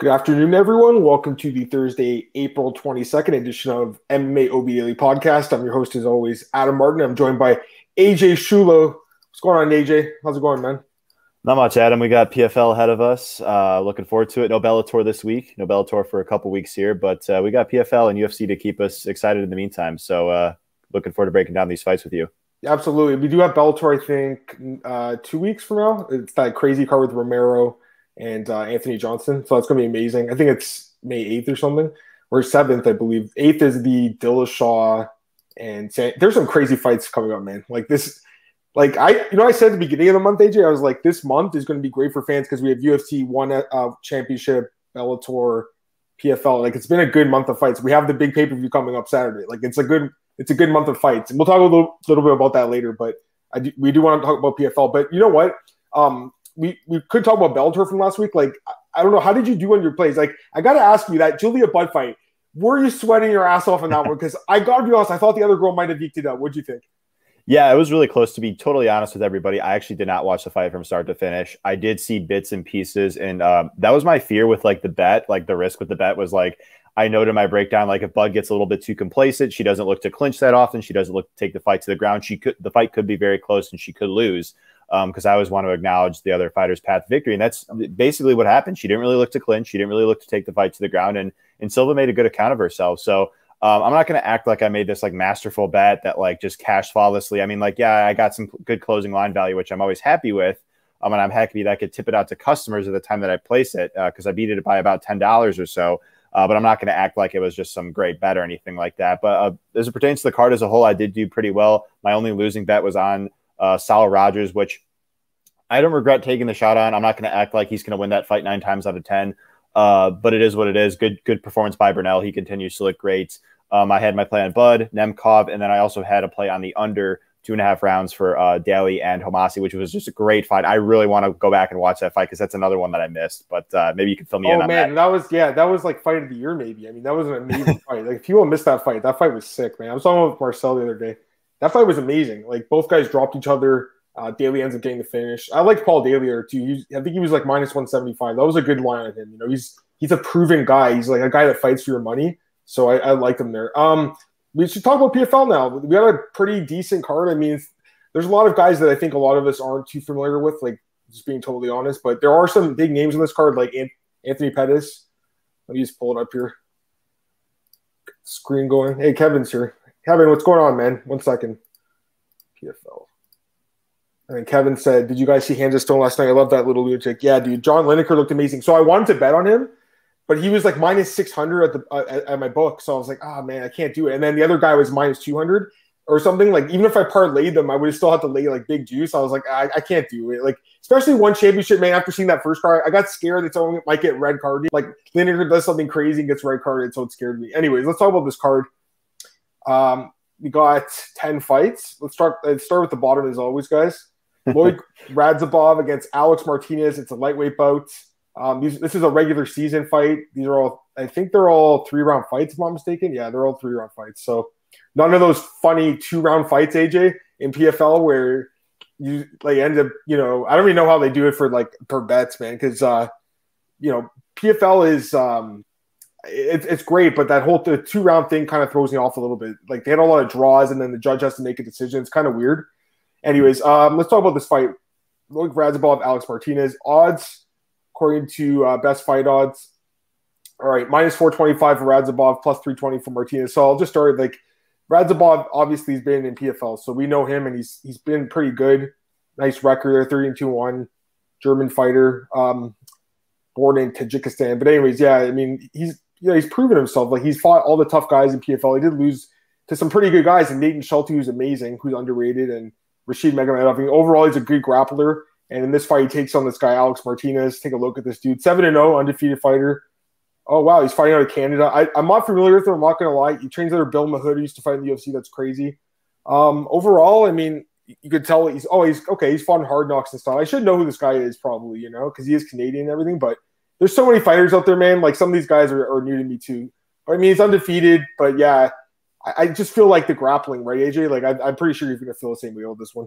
Good afternoon, everyone. Welcome to the Thursday, April 22nd edition of MMA OB Daily Podcast. I'm your host, as always, Adam Martin. I'm joined by AJ Schullo. What's going on, AJ? How's it going, man? Not much, Adam. We got PFL ahead of us. Uh, looking forward to it. No Bellator this week. No Bellator for a couple weeks here, but uh, we got PFL and UFC to keep us excited in the meantime. So, uh, looking forward to breaking down these fights with you. Absolutely. We do have Bellator, I think, uh, two weeks from now. It's that crazy card with Romero and uh, Anthony Johnson. So that's going to be amazing. I think it's May 8th or something, or 7th, I believe. 8th is the Dillashaw and San- there's some crazy fights coming up, man. Like this, like I, you know, I said at the beginning of the month, AJ, I was like, this month is going to be great for fans because we have UFC one uh, championship, Bellator, PFL. Like it's been a good month of fights. We have the big pay per view coming up Saturday. Like it's a good, it's a good month of fights, and we'll talk a little, little bit about that later. But I do, we do want to talk about PFL. But you know what? Um, we we could talk about Bellator from last week. Like I don't know, how did you do on your plays? Like I got to ask you that Julia Budd fight. Were you sweating your ass off in that one? Because I got to be honest, I thought the other girl might have eked it out. What'd you think? Yeah, it was really close. To be totally honest with everybody, I actually did not watch the fight from start to finish. I did see bits and pieces, and um, that was my fear with like the bet. Like the risk with the bet was like I noted my breakdown. Like if Budd gets a little bit too complacent, she doesn't look to clinch that often. She doesn't look to take the fight to the ground. She could the fight could be very close, and she could lose because um, I always want to acknowledge the other fighter's path to victory. And that's basically what happened. She didn't really look to clinch. She didn't really look to take the fight to the ground. And, and Silva made a good account of herself. So um, I'm not going to act like I made this like masterful bet that like just cashed flawlessly. I mean, like, yeah, I got some good closing line value, which I'm always happy with. Um, and I'm happy that I could tip it out to customers at the time that I place it because uh, I beat it by about $10 or so. Uh, but I'm not going to act like it was just some great bet or anything like that. But uh, as it pertains to the card as a whole, I did do pretty well. My only losing bet was on uh, Sal Rogers, which I don't regret taking the shot on. I'm not going to act like he's going to win that fight nine times out of ten. Uh, but it is what it is. Good, good performance by Burnell. He continues to look great. Um, I had my play on Budd Nemkov, and then I also had a play on the under two and a half rounds for uh, Daley and Homasi, which was just a great fight. I really want to go back and watch that fight because that's another one that I missed. But uh, maybe you can fill me oh, in on man, that. that was yeah, that was like fight of the year. Maybe I mean that was an amazing fight. Like if people missed that fight, that fight was sick, man. I was talking with Marcel the other day. That fight was amazing. Like both guys dropped each other uh, Daley ends up getting the finish. I like Paul Daley too. He's, I think he was like minus one seventy five. That was a good line on him. You know, he's he's a proven guy. He's like a guy that fights for your money. So I, I like him there. Um, we should talk about PFL now. We got a pretty decent card. I mean, there's a lot of guys that I think a lot of us aren't too familiar with. Like just being totally honest, but there are some big names in this card, like Anthony Pettis. Let me just pull it up here. Screen going. Hey, Kevin's here. Kevin, what's going on, man? One second. PFL. And Kevin said, "Did you guys see Hands of Stone last night? I love that little lunatic." Yeah, dude. John Lineker looked amazing. So I wanted to bet on him, but he was like minus six hundred at the uh, at, at, my book. So I was like, "Oh man, I can't do it." And then the other guy was minus two hundred or something. Like even if I parlayed them, I would still have to lay like big juice. I was like, I, I can't do it. Like especially one championship, man. After seeing that first card, I got scared that someone might get red carded. Like Lineker does something crazy and gets red carded, so it scared me. Anyways, let's talk about this card. Um, we got ten fights. Let's start. Let's start with the bottom as always, guys. Loik Radzhabov against Alex Martinez. It's a lightweight bout. Um, these, this is a regular season fight. These are all, I think they're all three round fights, if I'm not mistaken. Yeah, they're all three round fights. So none of those funny two round fights, AJ, in PFL where you like end up, you know, I don't even know how they do it for like per bets, man, because uh, you know, PFL is um, it, it's great, but that whole the two round thing kind of throws me off a little bit. Like they had a lot of draws, and then the judge has to make a decision. It's kind of weird. Anyways, um, let's talk about this fight. Look, Radzhabov, Alex Martinez. Odds, according to uh, best fight odds. All right, minus 425 for Radzhabov, plus 320 for Martinez. So I'll just start like Radzhabov obviously he's been in PFL, so we know him and he's he's been pretty good. Nice record there, 32 1, German fighter, um, born in Tajikistan. But anyways, yeah, I mean he's know, he's proven himself. Like he's fought all the tough guys in PFL. He did lose to some pretty good guys, and Nathan Schulte, who's amazing, who's underrated, and Rashid Magomedov. I mean, overall, he's a good grappler. And in this fight, he takes on this guy, Alex Martinez. Take a look at this dude. 7 0, undefeated fighter. Oh, wow. He's fighting out of Canada. I, am not familiar with him. I'm not to lie. He trains under Bill Mahood, who used to fight in the UFC. That's crazy. Um, overall, I mean, you could tell he's, oh, he's okay. He's fought in hard knocks and stuff. I should know who this guy is, probably, you know, because he is Canadian and everything. But there's so many fighters out there, man. Like some of these guys are, are new to me, too. I mean, he's undefeated. But yeah, I, I just feel like the grappling, right, AJ? Like I, am pretty sure you're going to feel the same way with this one.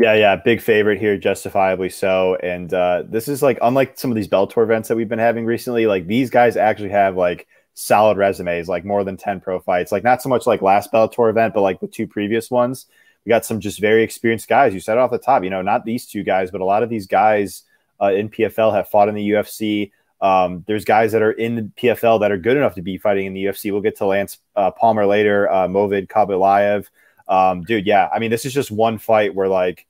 Yeah, yeah, big favorite here, justifiably so. And uh, this is like unlike some of these Bellator events that we've been having recently. Like these guys actually have like solid resumes, like more than ten pro fights. Like not so much like last Bellator event, but like the two previous ones. We got some just very experienced guys. You said off the top. You know, not these two guys, but a lot of these guys uh, in PFL have fought in the UFC. Um, there's guys that are in the PFL that are good enough to be fighting in the UFC. We'll get to Lance uh, Palmer later, uh, Movlid Khaybulaev. Um, dude, yeah. I mean, this is just one fight where like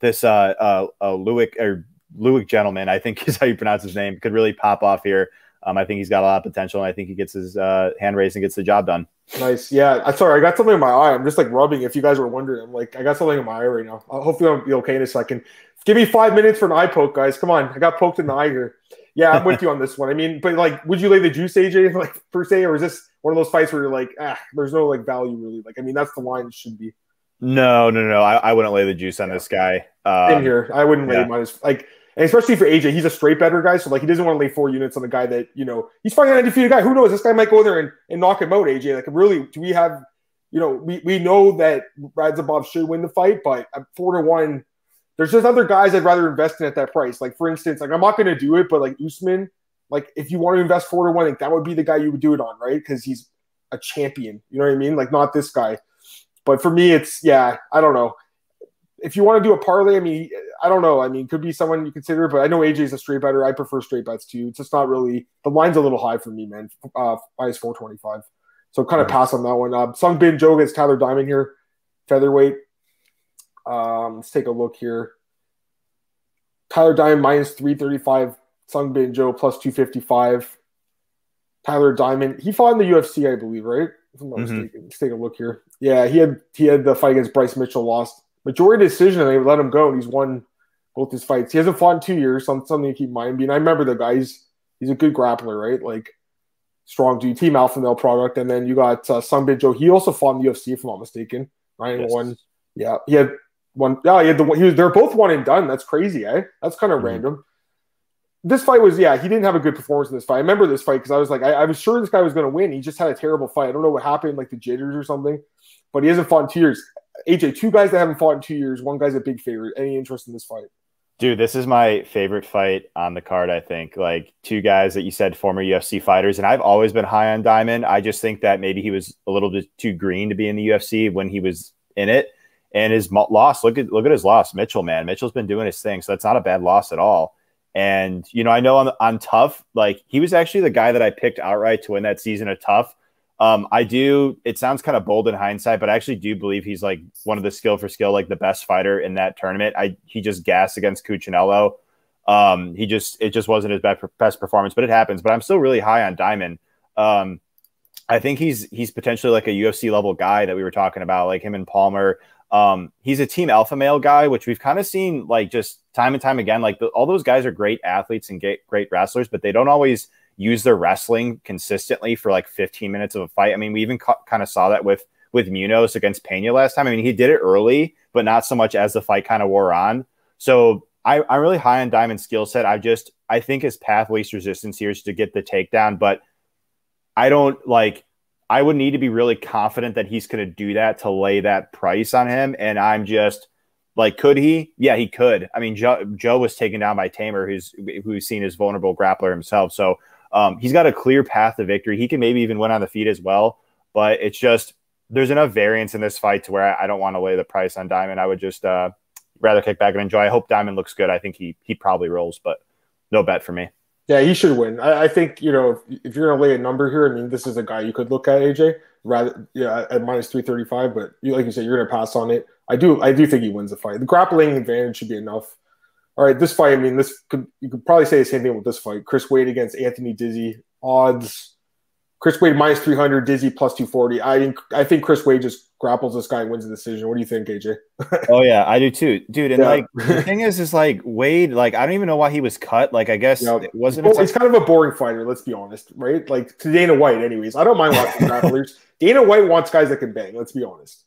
this uh, uh, uh Luick or Luick gentleman, I think is how you pronounce his name, could really pop off here. Um, I think he's got a lot of potential, and I think he gets his uh, hand raised and gets the job done. Nice. Yeah. I sorry, I got something in my eye. I'm just like rubbing. If you guys were wondering, I'm like, I got something in my eye right now. Uh, hopefully, I'll be okay in a second. Give me five minutes for an eye poke, guys. Come on, I got poked in the eye here. Yeah, I'm with you on this one. I mean, but like, would you lay the juice, AJ, like per se, or is this one of those fights where you're like, ah, there's no like value really? Like, I mean, that's the line it should be. No, no, no. I, I wouldn't lay the juice on yeah. this guy. Um, Same here. I wouldn't yeah. lay minus like, and especially for AJ, he's a straight better guy, so like he doesn't want to lay four units on the guy that you know he's fighting an undefeated guy. Who knows? This guy might go there and, and knock him out. AJ, like really, do we have? You know, we, we know that Radzhabov should win the fight, but four to one, there's just other guys I'd rather invest in at that price. Like for instance, like I'm not going to do it, but like Usman, like if you want to invest four to one, like that would be the guy you would do it on, right? Because he's a champion. You know what I mean? Like not this guy. But for me, it's yeah, I don't know. If you want to do a parlay, I mean, I don't know. I mean, could be someone you consider, but I know AJ's a straight better. I prefer straight bets too. It's just not really the line's a little high for me, man. Uh, minus four twenty five. So kind of pass on that one. Uh, Sung Bin Jo gets Tyler Diamond here, featherweight. Um, let's take a look here. Tyler Diamond minus three thirty five. Sung Bin Jo plus two fifty five. Tyler Diamond, he fought in the UFC, I believe, right? If I'm not mm-hmm. mistaken. Let's take a look here. Yeah, he had he had the fight against Bryce Mitchell, lost majority decision, and they let him go, and he's won both his fights. He hasn't fought in two years, so something to keep in mind. I mean, I remember the guy. He's, he's a good grappler, right? Like strong dude, team alpha male product. And then you got uh, Sung Bin Jo. He also fought in the UFC, if I'm not mistaken. Nine yes. one. Yeah, he had one. Yeah, he had the one. He was. They're both one and done. That's crazy, eh? That's kind of mm-hmm. random this fight was yeah he didn't have a good performance in this fight. I remember this fight because I was like I, I, was sure this guy was going to win. He just had a terrible fight. I don't know what happened, like the jitters or something. But he hasn't fought in two years. AJ, two guys that haven't fought in two years. One guy's a big favorite. Any interest in this fight? Dude, this is my favorite fight on the card. I think like two guys that you said former UFC fighters, and I've always been high on Diamond. I just think that maybe he was a little bit too green to be in the UFC when he was in it. And his loss, look at look at his loss, Mitchell. Man, Mitchell's been doing his thing, so that's not a bad loss at all. And you know, I know on on TUF, like he was actually the guy that I picked outright to win that season of TUF. Um, I do. It sounds kind of bold in hindsight, but I actually do believe he's like one of the skill for skill, like the best fighter in that tournament. I he just gassed against Cuccinello. Um, he just it just wasn't his best best performance, but it happens. But I'm still really high on Diamond. Um, I think he's he's potentially like a UFC level guy that we were talking about, like him and Palmer. Um, he's a team alpha male guy, which we've kind of seen like just time and time again. Like the, all those guys are great athletes and great, great wrestlers, but they don't always use their wrestling consistently for like 15 minutes of a fight. I mean, we even ca- kind of saw that with with Munoz against Pena last time. I mean, he did it early, but not so much as the fight kind of wore on. So I, I'm really high on Diamond's skill set. I just I think his path least resistance here is to get the takedown, but I don't like I would need to be really confident that he's going to do that to lay that price on him. And I'm just like, could he? Yeah, he could. I mean, Joe, Joe was taken down by Tamer, who's who's seen as vulnerable grappler himself. So um, he's got a clear path to victory. He can maybe even win on the feet as well. But it's just there's enough variance in this fight to where I, I don't want to lay the price on Diamond. I would just uh, rather kick back and enjoy. I hope Diamond looks good. I think he he probably rolls, but no bet for me. Yeah, he should win. I, I think you know if, if you're to lay a number here, I mean, this is a guy you could look at AJ rather yeah at minus three thirty five. But you, like you said, you're to pass on it. I do I do think he wins the fight. The grappling advantage should be enough. All right, this fight. I mean, this could you could probably say the same thing with this fight. Chris Wade against Anthony Dizy odds Chris Wade minus 300, Dizy plus 240. I think I think Chris Wade just grapples this guy and wins the decision. What do you think, AJ? oh yeah, I do too, dude. And yeah. like the thing is, is like Wade, like I don't even know why he was cut. Like I guess yeah. it wasn't. Well, he's kind of a boring fighter. Let's be honest, right? Like to Dana White, anyways. I don't mind watching grapplers. Dana White wants guys that can bang. Let's be honest.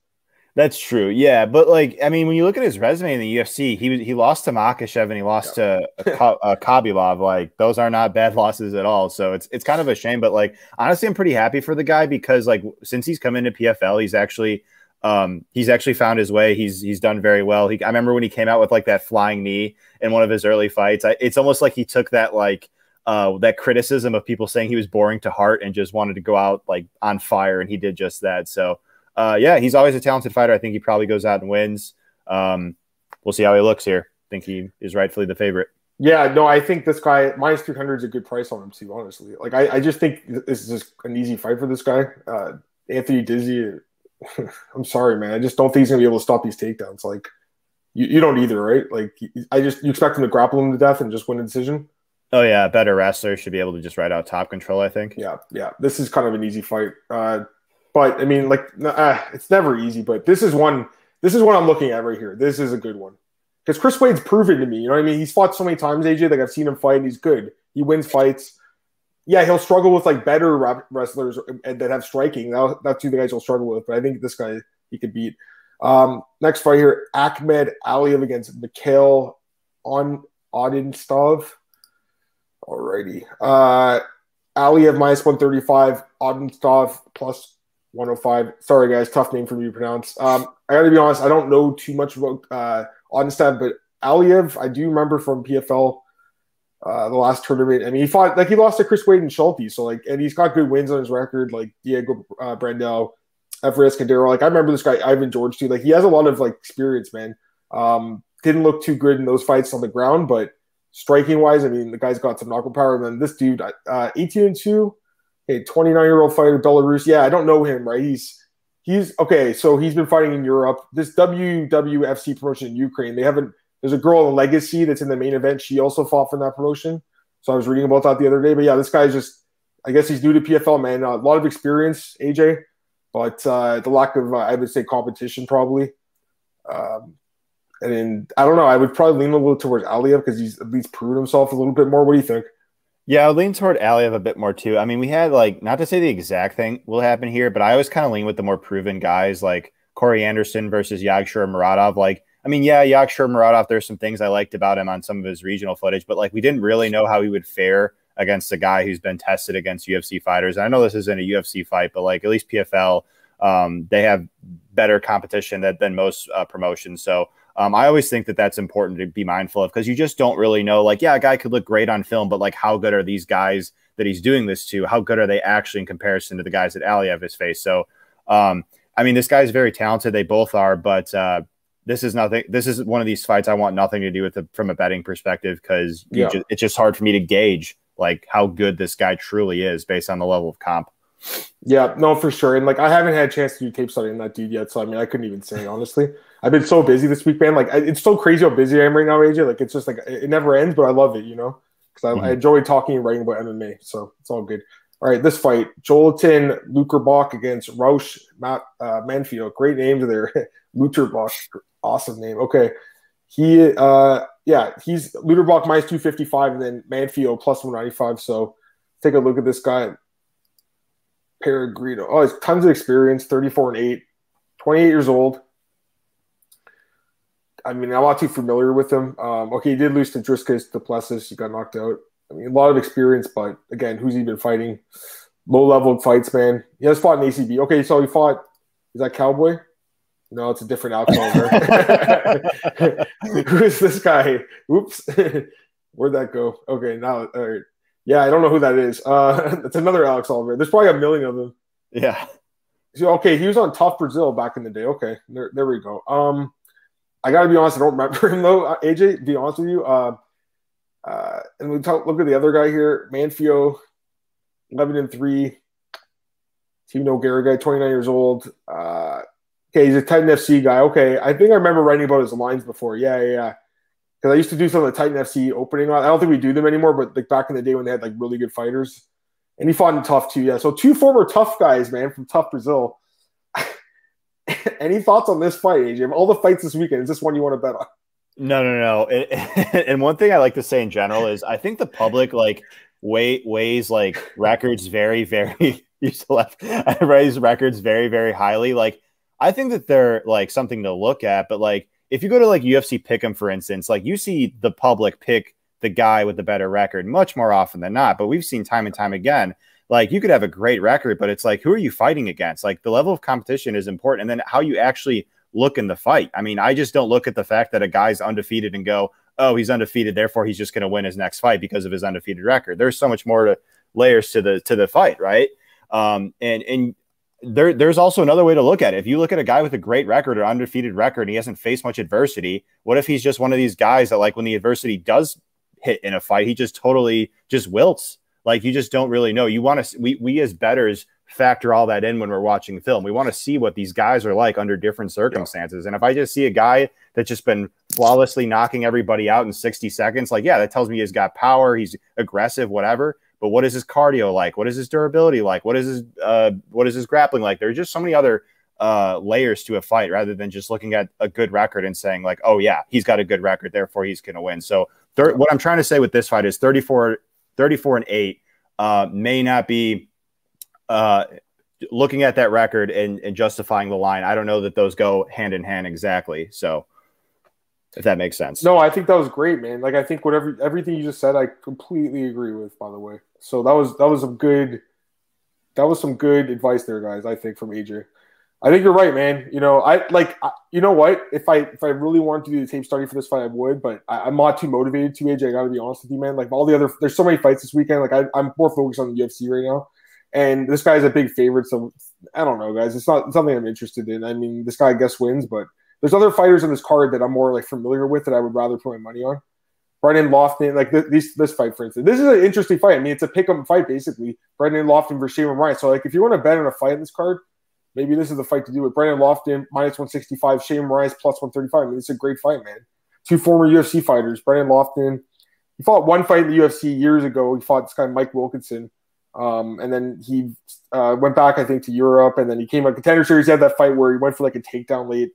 That's true. Yeah, but like I mean, when you look at his resume in the UFC, he he lost to Makhachev and he lost yeah. to uh, uh, Khabilov. Like those are not bad losses at all. So it's it's kind of a shame. But like honestly, I'm pretty happy for the guy because like since he's come into PFL, he's actually um, he's actually found his way. He's he's done very well. He, I remember when he came out with like that flying knee in one of his early fights. I, it's almost like he took that like uh, that criticism of people saying he was boring to heart and just wanted to go out like on fire, and he did just that. So uh, yeah, he's always a talented fighter. I think he probably goes out and wins. Um, we'll see how he looks here. I think he is rightfully the favorite. Yeah, no, I think this guy minus three hundred is a good price on him too. Honestly, like I, I just think this is just an easy fight for this guy. Uh, Anthony Dizy, I'm sorry, man. I just don't think he's gonna be able to stop these takedowns. Like you, you don't either, right? Like I just you expect him to grapple him to death and just win a decision. Oh yeah, better wrestler should be able to just ride out top control. I think. Yeah, yeah. This is kind of an easy fight, uh, but I mean, like, uh, it's never easy. But this is one. This is what I'm looking at right here. This is a good one because Chris Wade's proven to me. You know what I mean? He's fought so many times, AJ. Like I've seen him fight. and he's good. He wins fights. Yeah, he'll struggle with like better wrestlers that have striking. That's two the guys he'll struggle with. But I think this guy he could beat. Um, next fight here: Akhmed Aliev against Mikhail on Odintsov. Alrighty. Uh, Aliev minus 135, Odintsov plus 105. Sorry, guys, tough name for me to pronounce. Um, I gotta be honest, I don't know too much about uh, Odintsov, but Aliev, I do remember from PFL uh, the last tournament. I mean, he fought like he lost to Chris Wade and Schulte, so like, and he's got good wins on his record, like Diego uh, Brandao, Everest Candero. Like, I remember this guy Ivan George too. Like, he has a lot of like experience, man. Um, didn't look too good in those fights on the ground, but striking wise, I mean, the guy's got some knockout power. And then this dude, uh, 18 and 2, a 29 year old fighter, Belarus. Yeah, I don't know him, right? He's, he's okay. So he's been fighting in Europe. This WWFC promotion in Ukraine, they haven't, there's a girl in Legacy that's in the main event. She also fought for that promotion. So I was reading about that the other day. But yeah, this guy's just, I guess he's new to PFL, man. A lot of experience, AJ, but uh, the lack of, uh, I would say, competition probably. Um, and I don't know. I would probably lean a little towards Aliev because he's at least proven himself a little bit more. What do you think? Yeah, I lean toward Aliev a bit more too. I mean, we had like not to say the exact thing will happen here, but I always kind of lean with the more proven guys like Corey Anderson versus Yagsher Muradov. Like, I mean, yeah, Yagsher Muradov, there's some things I liked about him on some of his regional footage, but like we didn't really know how he would fare against a guy who's been tested against UFC fighters. And I know this isn't a UFC fight, but like at least PFL, um, they have better competition than, than most uh, promotions. So um, I always think that that's important to be mindful of because you just don't really know. Like, yeah, a guy could look great on film, but like, how good are these guys that he's doing this to? How good are they actually in comparison to the guys that Aliev has faced? So, um, I mean, this guy is very talented. They both are, but uh, this is nothing. This is one of these fights I want nothing to do with the, from a betting perspective because yeah. it's just hard for me to gauge like how good this guy truly is based on the level of comp. Yeah, no, for sure. And like, I haven't had a chance to do tape study on that dude yet, so I mean, I couldn't even say honestly. I've been so busy this week, man. Like it's so crazy how busy I am right now, AJ. Like it's just like it never ends, but I love it, you know, because I, mm-hmm. I, enjoy talking and writing about MMA. So it's all good. All right, this fight: Joilton Lutterbach against Raush Matt uh, Manfio. Great names there. Lutterbach, awesome name. Okay, he uh yeah, he's Lutterbach minus two fifty five, and then Manfield plus one ninety five. So take a look at this guy. Peregrino. Oh, he's tons of experience, 34 and 8, 28 years old. I mean, I'm not too familiar with him. Um, okay, he did lose to Dricus Du Plessis. He got knocked out. I mean, a lot of experience, but again, who's he been fighting? Low level fights, man. He has fought in ACB. Okay, so he fought. Is that Cowboy? No, it's a different outcome. Who is this guy? Oops. Where'd that go? Okay, now, all right. Yeah, I don't know who that is. Uh, it's another Alex Oliver. There's probably a million of them. Yeah. So, okay, he was on TUF Brazil back in the day. Okay, there, there we go. Um, I got to be honest, I don't remember him though. Uh, AJ, be honest with you. Uh, uh, and we talk, look at the other guy here, Manfio, 11 and 3. Team Nogueira guy, 29 years old. Uh, okay, he's a Titan FC guy. Okay, I think I remember writing about his lines before. Yeah, yeah, yeah. Because I used to do some of the Titan FC opening. I don't think we do them anymore, but like back in the day when they had like really good fighters. And he fought in TUF too. Yeah, so two former TUF guys, man, from TUF Brazil. Any thoughts on this fight, AJ? All the fights this weekend, is this one you want to bet on? No, no, no. and one thing I like to say in general is I think the public like weight weighs like records very, very used to left I raise records very, very highly. Like I think that they're like something to look at, but like if you go to like UFC Pick'em, for instance, like you see the public pick the guy with the better record much more often than not. But we've seen time and time again like you could have a great record, but it's like, who are you fighting against? Like the level of competition is important. And then how you actually look in the fight. I mean, I just don't look at the fact that a guy's undefeated and go, oh, he's undefeated, therefore he's just going to win his next fight because of his undefeated record. There's so much more to layers to the to the fight, right? Um, and and there, there's also another way to look at it. If you look at a guy with a great record or undefeated record, and he hasn't faced much adversity. What if he's just one of these guys that, like, when the adversity does hit in a fight, he just totally just wilts. Like, you just don't really know. You want to, we, we as betters factor all that in when we're watching film. We want to see what these guys are like under different circumstances. Yeah. And if I just see a guy that's just been flawlessly knocking everybody out in 60 seconds, like, yeah, that tells me he's got power, he's aggressive, whatever but what is his cardio like? What is his durability like? What is his uh, what is his grappling like? There's just so many other uh, layers to a fight rather than just looking at a good record and saying like, oh yeah, he's got a good record, therefore he's going to win. So thir- what I'm trying to say with this fight is 34, 34 and eight uh, may not be uh, looking at that record and, and justifying the line. I don't know that those go hand in hand exactly. So if that makes sense. No, I think that was great, man. Like I think whatever everything you just said, I completely agree with. By the way, so that was that was a good, that was some good advice there, guys. I think from AJ. I think you're right, man. You know, I like, I, you know what? If I if I really wanted to do the tape study for this fight, I would, but I, am not too motivated to. AJ, I got to be honest with you, man. Like all the other, there's so many fights this weekend. Like I, I'm more focused on the UFC right now, and this guy's a big favorite. So I don't know, guys. It's not something I'm interested in. I mean, this guy I guess wins, but there's other fighters on this card that I'm more like familiar with that I would rather put my money on. Brendan Loughnane, like this this fight, for instance, this is an interesting fight. I mean, it's a pick 'em fight basically. Brendan Loughnane versus Shane Ryan. So, like, if you want to bet on a fight in this card, maybe this is the fight to do it. Brendan Loughnane minus 165, Shane Rice plus 135. I mean, it's a great fight, man. Two former UFC fighters. Brendan Loughnane, he fought one fight in the UFC years ago. He fought this guy Mike Wilkinson, um, and then he uh, went back, I think, to Europe, and then he came a contender series. He had that fight where he went for like a takedown late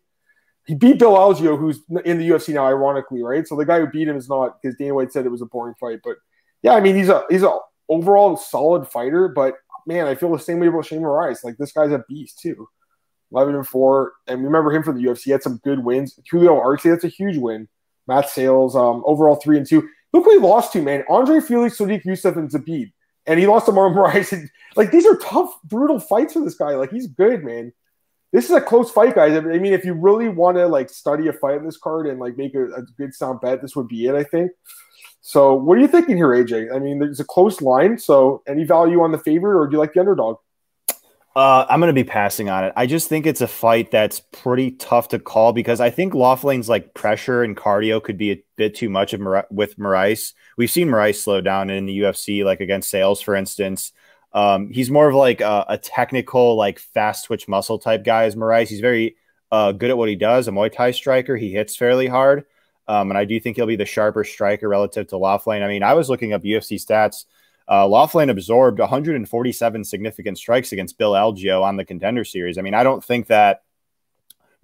he beat Bill Algeo, who's in the UFC now, ironically, right? So the guy who beat him is not because Dana White said it was a boring fight. But yeah, I mean, he's a he's a overall solid fighter. But man, I feel the same way about Sheymon Moraes. Like this guy's a beast too. 11 and 4. And remember him for the UFC. He had some good wins. Julio Arce, that's a huge win. Matt Sayles, um, overall 3 and 2. Look who he lost to, man. Andre Felix, Sodiq Yusuff, and Zabit. And he lost to Marlon Moraes. like, these are tough, brutal fights for this guy. Like, he's good, man this is a close fight, guys. I mean, if you really want to like study a fight in this card and like make a, a, good sound bet, this would be it, I think. So, what are you thinking here, AJ? I mean, there's a close line. So, any value on the favorite, or do you like the underdog? Uh, I'm going to be passing on it. I just think it's a fight that's pretty tough to call because I think Loughnane's like pressure and cardio could be a bit too much of Mar- with Moraes. We've seen Moraes slow down in the UFC, like against Sayles, for instance. Um, he's more of like a, a, technical, like fast switch muscle type guy as Moraes. He's very uh, good at what he does, a Muay Thai striker. He hits fairly hard. Um, and I do think he'll be the sharper striker relative to Loughnane. I mean, I was looking up UFC stats. Uh, Loughnane absorbed 147 significant strikes against Bill Algeo on the contender series. I mean, I don't think that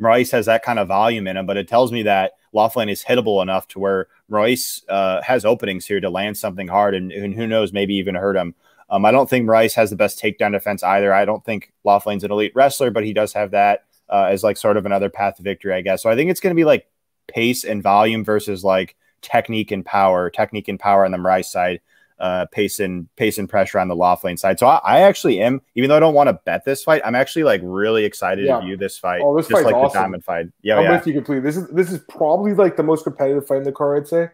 Moraes has that kind of volume in him, but it tells me that Loughnane is hittable enough to where Moraes uh, has openings here to land something hard and, and, who knows, maybe even hurt him. Um, I don't think Moraes has the best takedown defense either. I don't think Loughnane's an elite wrestler, but he does have that uh, as like sort of another path to victory, I guess. So I think it's going to be like pace and volume versus like technique and power, technique and power on the Moraes side, uh, pace and pace and pressure on the Loughnane side. So I, I, actually am, even though I don't want to bet this fight, I'm actually like really excited yeah. to view this fight. Oh, this just like awesome. the diamond fight. Yeah, I'm yeah. with you completely. This is this is probably like the most competitive fight in the card, I'd say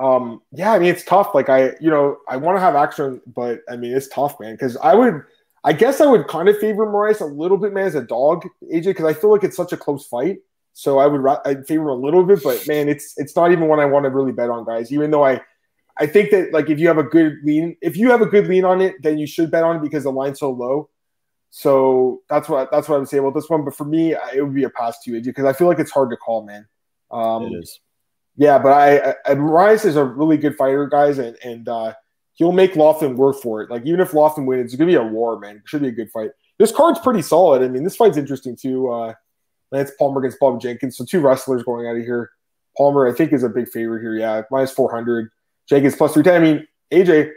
um, yeah, I mean, it's tough. Like I, you know, I want to have action, but I mean, it's tough, man. Because I would, I guess I would kind of favor Moraes a little bit, man, as a dog, AJ, because I feel like it's such a close fight. So I would, I'd favor a little bit, but man, it's it's not even one I want to really bet on, guys. Even though I, I think that like if you have a good lean, if you have a good lean on it, then you should bet on it because the line's so low. So that's what that's what I would say about this one. But for me, it would be a pass to AJ because I feel like it's hard to call, man. Um, it is. Yeah, but I, I Moraes is a really good fighter, guys, and and uh, he'll make Loughnane work for it. Like even if Loughnane wins, it's gonna be a war, man. It should be a good fight. This card's pretty solid. I mean, this fight's interesting too. Uh, Lance Palmer against Bubba Jenkins, so two wrestlers going out of here. Palmer, I think, is a big favorite here. Yeah, minus four hundred. Jenkins plus three ten. I mean, AJ,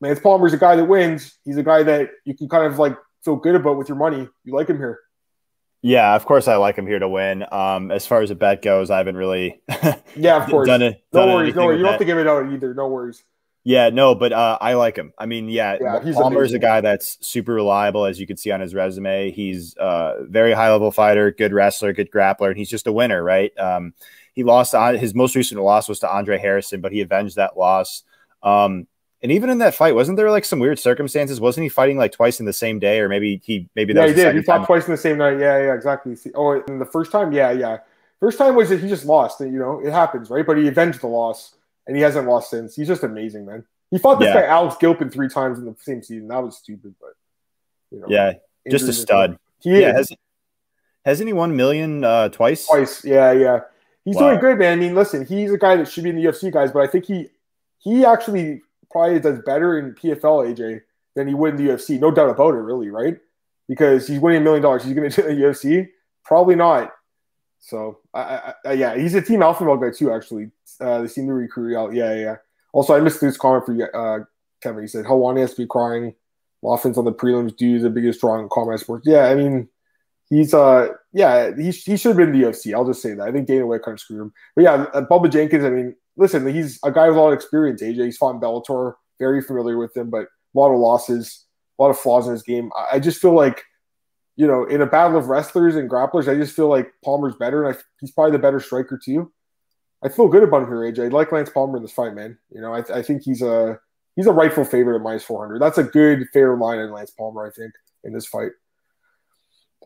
Lance Palmer's a guy that wins. He's a guy that you can kind of like feel good about with your money. You like him here. Yeah, of course I like him here to win. Um, as far as a bet goes, I haven't really yeah, of course. done it. No worries, no worries. You don't have to give it out either. No worries. Yeah, no, but uh, I like him. I mean, yeah, Yeah, he's Palmer's amazing. a guy that's super reliable, as you can see on his resume. He's a very high level fighter, good wrestler, good grappler, and he's just a winner, right? Um, he lost on his most recent loss was to Andre Harrison, but he avenged that loss. Um, and even in that fight, wasn't there like some weird circumstances? Wasn't he fighting like twice in the same day, or maybe he maybe that Yeah, he did. He fought twice in the same night. Yeah, yeah, exactly. See- Oh, and the first time, yeah, yeah. First time was that he just lost. You know, it happens, right? But he avenged the loss, and he hasn't lost since. He's just amazing, man. He fought this Yeah. guy Alex Gilpin three times in the same season. That was stupid, but you know, Yeah, just a stud. He Yeah, has, hasn't he won million uh, twice? twice. Yeah, yeah. He's Wow. doing good, man. I mean, listen, he's a guy that should be in the UFC, guys, but I think he he actually probably does better in PFL, AJ, than he would in the UFC. No doubt about it, really, right? Because he's winning a million dollars. He's going to do the UFC? Probably not. So, I, I, yeah, he's a Team Alpha Male guy too. Actually, uh, they seem to recruit out. Yeah, yeah. Also, I missed this comment for uh, Kevin. He said Helwani has to be crying. Offense on the prelims due the biggest draw in combat sports. Yeah, I mean, he's uh, yeah, he, he should have been the UFC. I'll just say that. I think Dana White kind of screwed him. But yeah, uh, Bubba Jenkins. I mean, listen, he's a guy with a lot of experience. AJ, he's fought in Bellator, very familiar with him, but a lot of losses, a lot of flaws in his game. I, I just feel like, you know, in a battle of wrestlers and grapplers, I just feel like Palmer's better, and I, he's probably the better striker too. I feel good about him here, AJ. I like Lance Palmer in this fight, man. You know, I, I think he's a he's a rightful favorite at minus four hundred. That's a good fair line on Lance Palmer, I think, in this fight.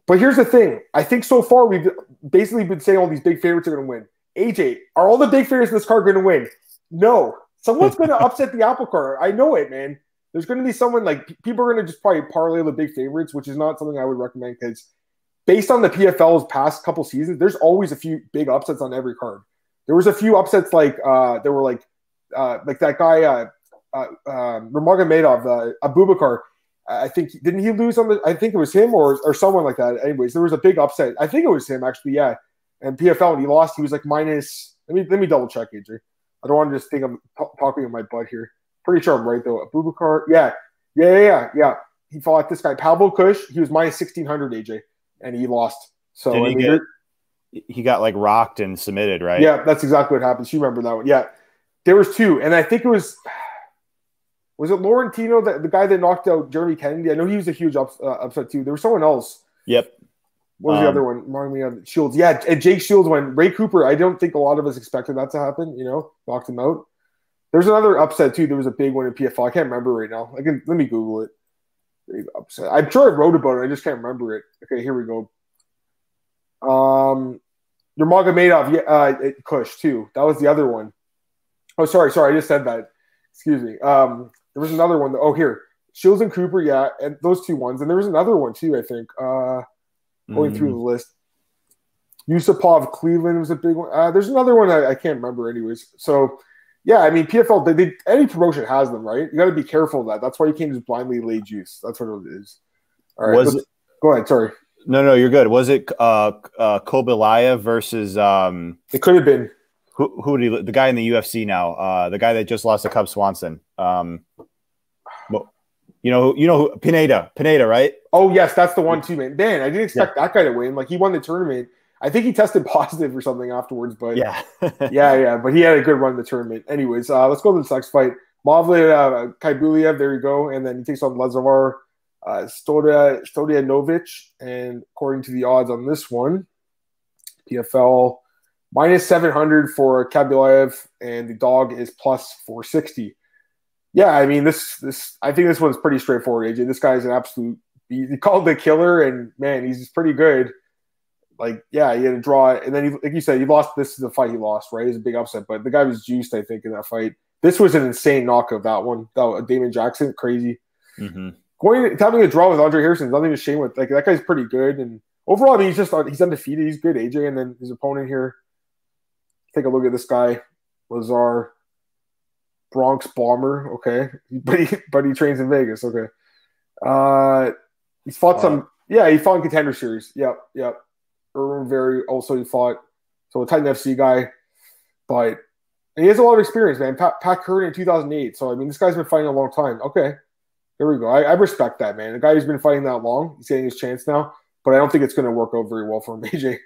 But here's the thing: I think so far we've basically been saying all these big favorites are going to win. AJ, are all the big favorites in this card going to win? No, someone's going to upset the apple cart. I know it, man. There's going to be someone like people are going to just probably parlay the big favorites, which is not something I would recommend because based on the PFL's past couple seasons, there's always a few big upsets on every card. There was a few upsets like uh, there were like uh, like that guy uh, uh, um, Nurmagomedov, uh, Abubakar. I think didn't he lose on the? I think it was him or or someone like that. Anyways, there was a big upset. I think it was him actually. Yeah, and PFL when he lost, he was like minus. Let me let me double check, AJ. I don't want to just think I'm t- talking in my butt here. Pretty sure I'm right though. Abubakar, yeah, yeah, yeah, yeah, yeah. He fought this guy Pavel Kusch. He was minus sixteen hundred, AJ, and he lost. So Did he get- He got like rocked and submitted, right? yeah, that's exactly what happened. You remember that one? Yeah, there was two, and I think it was was it Laurentino, that the guy that knocked out Jeremy Kennedy. I know he was a huge ups, uh, upset too. There was someone else. Yep. What was the Um, other one? Remind me of Shields. Yeah, and Jake Shields when Ray Cooper. I don't think a lot of us expected that to happen. You know, knocked him out. There's another upset too. There was a big one in PFL. I can't remember right now. I can let me Google it. Big upset. I'm sure I wrote about it. I just can't remember it. Okay, here we go. Um, Nurmagomedov, yeah, uh, Kusch too. That was the other one. Oh, sorry, sorry. I just said that. Excuse me. Um, there was another one. That, oh, here, Shields and Cooper. Yeah, and those two ones. And there was another one too. I think. Uh, going Mm. through the list. Yusupov Cleveland was a big one. Uh, there's another one I, I can't remember, anyways. So, yeah, I mean, PFL, they, they, any promotion has them, right? You got to be careful of that. That's why you can't just blindly lay juice. That's what it is. All right. Was let's- go ahead. Sorry. No, no, you're good. Was it uh, uh, versus um, It could have been. who? Who did he? The guy in the UFC now. Uh, the guy that just lost to Cub Swanson. Um, well, you know, you know who? Pineda. Pineda, right? Oh, yes, that's the one too, man. Man, I didn't expect that guy to win. Like, he won the tournament. I think he tested positive or something afterwards, but Yeah. yeah, yeah, but he had a good run in the tournament. Anyways, uh, let's go to the next fight. Mavli uh, Khaybulaev, there you go. And then he takes on Lazavar uh, Storia, Stojadinovic. And according to the odds on this one, PFL minus 700 for Khaybulaev, and the dog is plus 460. Yeah, I mean, this, this, I think this one's pretty straightforward, AJ. This guy's an absolute, he, he called the killer, and man, he's pretty good like yeah, he had a draw, and then he, like you said, he lost. This is the fight he lost, right? It was a big upset, but the guy was juiced, I think, in that fight. This was an insane knockout. That one, that Damon Jackson, crazy. hmm Going having a draw with Andre Harrison, nothing to shame with. Like that guy's pretty good, and overall, I mean, he's just he's undefeated. He's good, AJ, and then his opponent here. Take a look at this guy, Lazar, Bronx Bomber. Okay, but he but he trains in Vegas. Okay, uh, he's fought some. Yeah, he fought in contender series. Yep, yep. Irwin Rivera also he fought. So a Titan FC guy, but he has a lot of experience, man. Pat, Pat Curran in 2008. So I mean, this guy's been fighting a long time. Okay, there we go. I, I respect that, man. The guy who's been fighting that long, he's getting his chance now. But I don't think it's going to work out very well for him, AJ.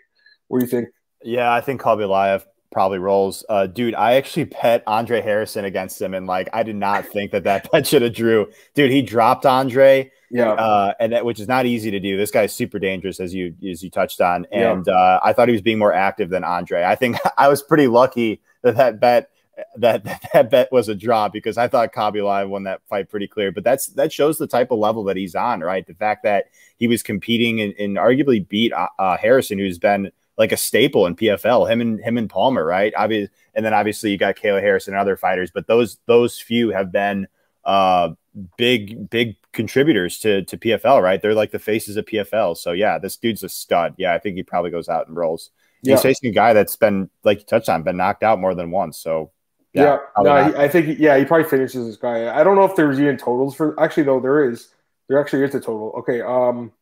What do you think? Yeah, I think Kobelia probably rolls. Uh, dude, I actually bet Andre Harrison against him, and like I did not think that that bet should have drew. Dude, he dropped Andre. Yeah, uh, and that, which is not easy to do. This guy's super dangerous, as you as you touched on, and yeah. uh, I thought he was being more active than Andre. I think I was pretty lucky that that bet that that bet was a draw because I thought Khabilov won that fight pretty clear. But that's that shows the type of level that he's on, right? The fact that he was competing and, and arguably beat uh, uh Harrison, who's been like a staple in PFL. Him and him and Palmer, right? Obviously, and then obviously you got Kayla Harrison and other fighters, but those those few have been uh, big big contributors to to PFL, right? They're like the faces of PFL. So yeah, this dude's a stud. Yeah, I think he probably goes out and rolls. Yeah. He's facing a guy that's been like you touched on, been knocked out more than once. So yeah, yeah no, he, I think yeah, he probably finishes this guy. I don't know if there's even totals for. Actually, though, there is. There actually is a total. Okay, um,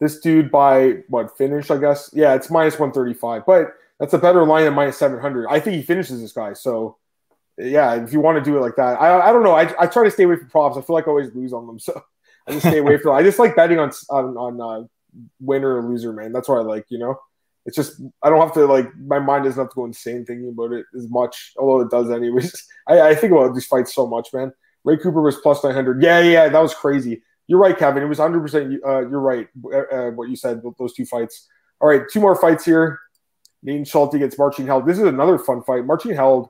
this dude by what finish? I guess yeah, it's minus one thirty five, but that's a better line than minus seven hundred. I think he finishes this guy. So yeah, if you want to do it like that, I, I don't know. I, I try to stay away from props. I feel like I always lose on them, so I just stay away from. I just like betting on on, on uh, winner or loser, man. That's what I like. You know, it's just I don't have to like my mind doesn't have to go insane thinking about it as much, although it does anyways. I, I think about these fights so much, man. Ray Cooper was plus nine hundred. Yeah, yeah, that was crazy. You're right, Kevin. It was 100. Uh, percent You're right. Uh, uh, what you said with those two fights. All right, two more fights here. Nate Schulte gets Marcin Held. This is another fun fight. Marcin Held,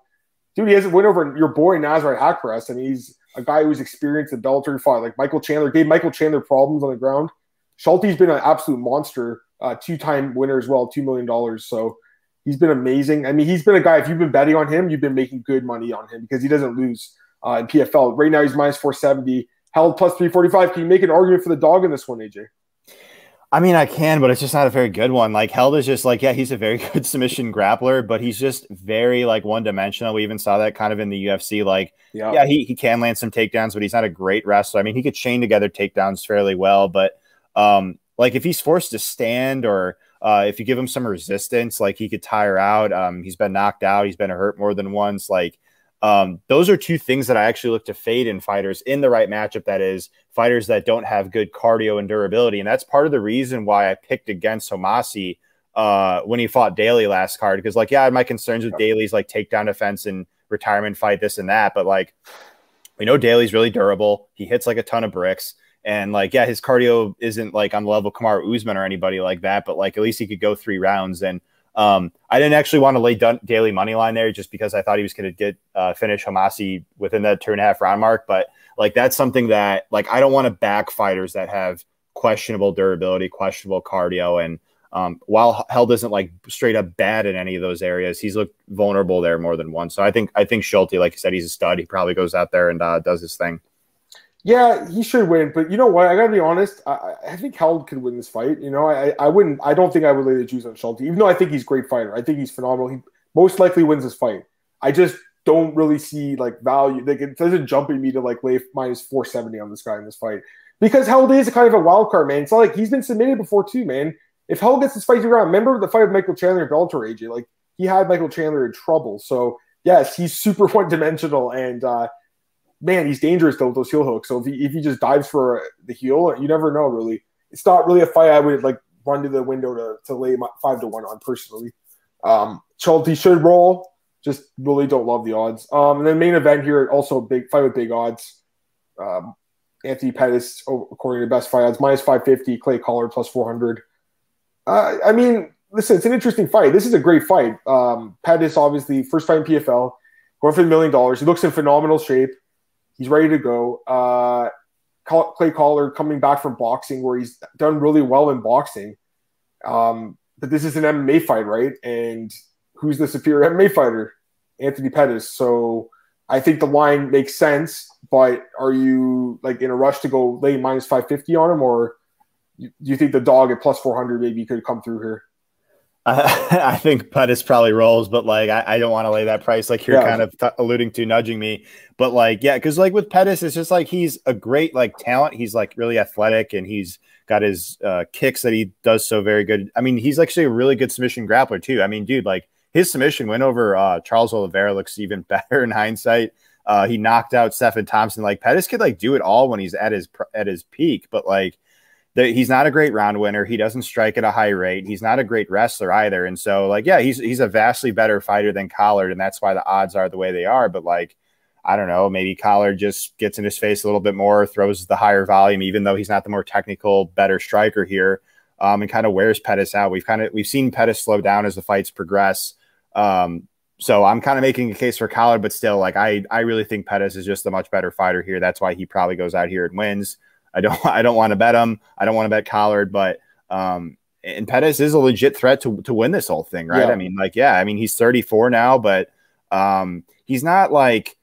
dude, he hasn't win over your boy Nasrat Haqparast, and he's a guy who's experienced in Bellator fight. Like Michael Chandler gave Michael Chandler problems on the ground. Schulte's been an absolute monster, uh, two-time winner as well, two million dollars. So he's been amazing. I mean, he's been a guy. If you've been betting on him, you've been making good money on him because he doesn't lose uh, in PFL. Right now, he's minus four seventy. Held plus 345. Can you make an argument for the dog in this one, AJ? I mean, I can, but it's just not a very good one. Like Held is just like, yeah, he's a very good submission grappler, but he's just very like one dimensional. We even saw that kind of in the UFC. Like, yeah, yeah he, he can land some takedowns, but he's not a great wrestler. I mean, he could chain together takedowns fairly well, but um, like if he's forced to stand or uh, if you give him some resistance, like he could tire out. Um, he's been knocked out. He's been hurt more than once. Like um, those are two things that I actually look to fade in fighters in the right matchup. That is, fighters that don't have good cardio and durability. And that's part of the reason why I picked against Homasi uh, when he fought Daley last card. Because, like, yeah, I had my concerns with Daley's like takedown defense and retirement fight, this and that. But, like, we know Daley's really durable. He hits like a ton of bricks. And, like, yeah, his cardio isn't like on the level of Kamaru Usman or anybody like that. But, like, at least he could go three rounds. And, um, I didn't actually want to lay Daley money line there just because I thought he was going to get uh, finish Homasi within that two and a half round mark. But like that's something that like I don't want to back fighters that have questionable durability, questionable cardio, and um, while Held isn't like straight up bad in any of those areas, he's looked vulnerable there more than once. So I think I think Schulte, like you said, he's a stud. He probably goes out there and uh, does his thing. Yeah, he should win. But you know what? I gotta be honest. I, I think Held could win this fight. You know, I, I wouldn't. I don't think I would lay the juice on Schulte, even though I think he's a great fighter. I think he's phenomenal. He most likely wins this fight. I just don't really see like value. Like it doesn't jump at me to like lay minus four seventy on this guy in this fight because Held is kind of a wild card man. It's not like he's been submitted before too, man. If Held gets this fight to ground, remember the fight with Michael Chandler and Bellator AJ? Like he had Michael Chandler in trouble. So yes, he's super one dimensional and. uh man, he's dangerous though with those heel hooks. So if he if he just dives for the heel, you never know. Really, it's not really a fight I would like run to the window to to lay my five to one on personally. Um, Schulte should roll. Just really don't love the odds. Um, and then main event here also big fight with big odds. Um, Anthony Pettis, oh, according to best fight odds, minus five fifty. Clay Collard plus four hundred. Uh, I mean, listen, it's an interesting fight. This is a great fight. Um, Pettis, obviously, first fight in PFL, going for a million dollars. He looks in phenomenal shape. He's ready to go. Uh, Clay Collard coming back from boxing, where he's done really well in boxing. Um, but this is an MMA fight, right? And who's the superior MMA fighter? Anthony Pettis. So I think the line makes sense. But are you like in a rush to go lay minus five fifty on him, or do you think the dog at plus four hundred maybe could come through here? I think Pettis probably rolls, but like I, I don't want to lay that price like you're yeah. kind of t- alluding to, nudging me. But like, yeah, because like with Pettis, it's just like he's a great like talent. He's like really athletic and he's got his uh, kicks that he does so very good. I mean, he's actually a really good submission grappler too. I mean, dude, like his submission went over uh, Charles Oliveira looks even better in hindsight. Uh, he knocked out Stephen Thompson. Like Pettis could like do it all when he's at his at his peak, but like he's not a great round winner. He doesn't strike at a high rate. He's not a great wrestler either. And so, like, yeah, he's he's a vastly better fighter than Collard, and that's why the odds are the way they are. But like, I don't know, maybe Collard just gets in his face a little bit more, throws the higher volume, even though he's not the more technical, better striker here, um, and kind of wears Pettis out. We've kind of we've seen Pettis slow down as the fights progress. Um, so I'm kind of making a case for Collard, but still, like I I really think Pettis is just a much better fighter here. That's why he probably goes out here and wins. I don't I don't want to bet him. I don't want to bet Collard, but um, and Pettis is a legit threat to to win this whole thing, right? Yeah. I mean, like, yeah, I mean, he's 34 now, but um, he's not like